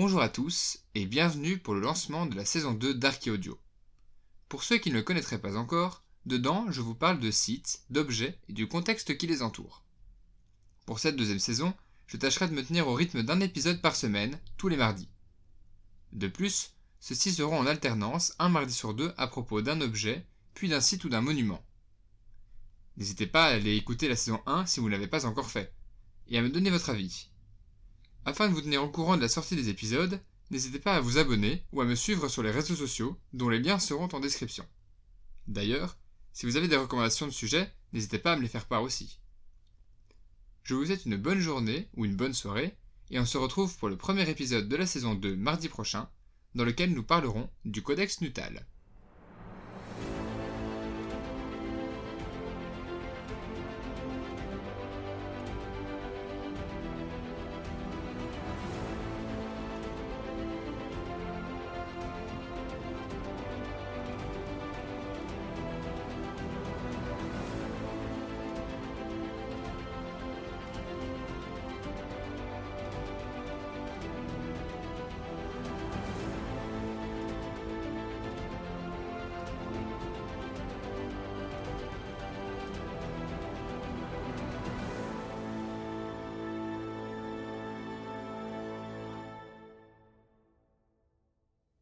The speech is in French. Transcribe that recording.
Bonjour à tous et bienvenue pour le lancement de la saison 2 d'Archéaudio. Pour ceux qui ne le connaîtraient pas encore, dedans je vous parle de sites, d'objets et du contexte qui les entoure. Pour cette deuxième saison, je tâcherai de me tenir au rythme d'un épisode par semaine, tous les mardis. De plus, ceux-ci seront en alternance un mardi sur deux à propos d'un objet, puis d'un site ou d'un monument. N'hésitez pas à aller écouter la saison 1 si vous ne l'avez pas encore fait, et à me donner votre avis. Afin de vous tenir au courant de la sortie des épisodes, n'hésitez pas à vous abonner ou à me suivre sur les réseaux sociaux dont les liens seront en description. D'ailleurs, si vous avez des recommandations de sujets, n'hésitez pas à me les faire part aussi. Je vous souhaite une bonne journée ou une bonne soirée, et on se retrouve pour le premier épisode de la saison 2 mardi prochain, dans lequel nous parlerons du Codex Nutal.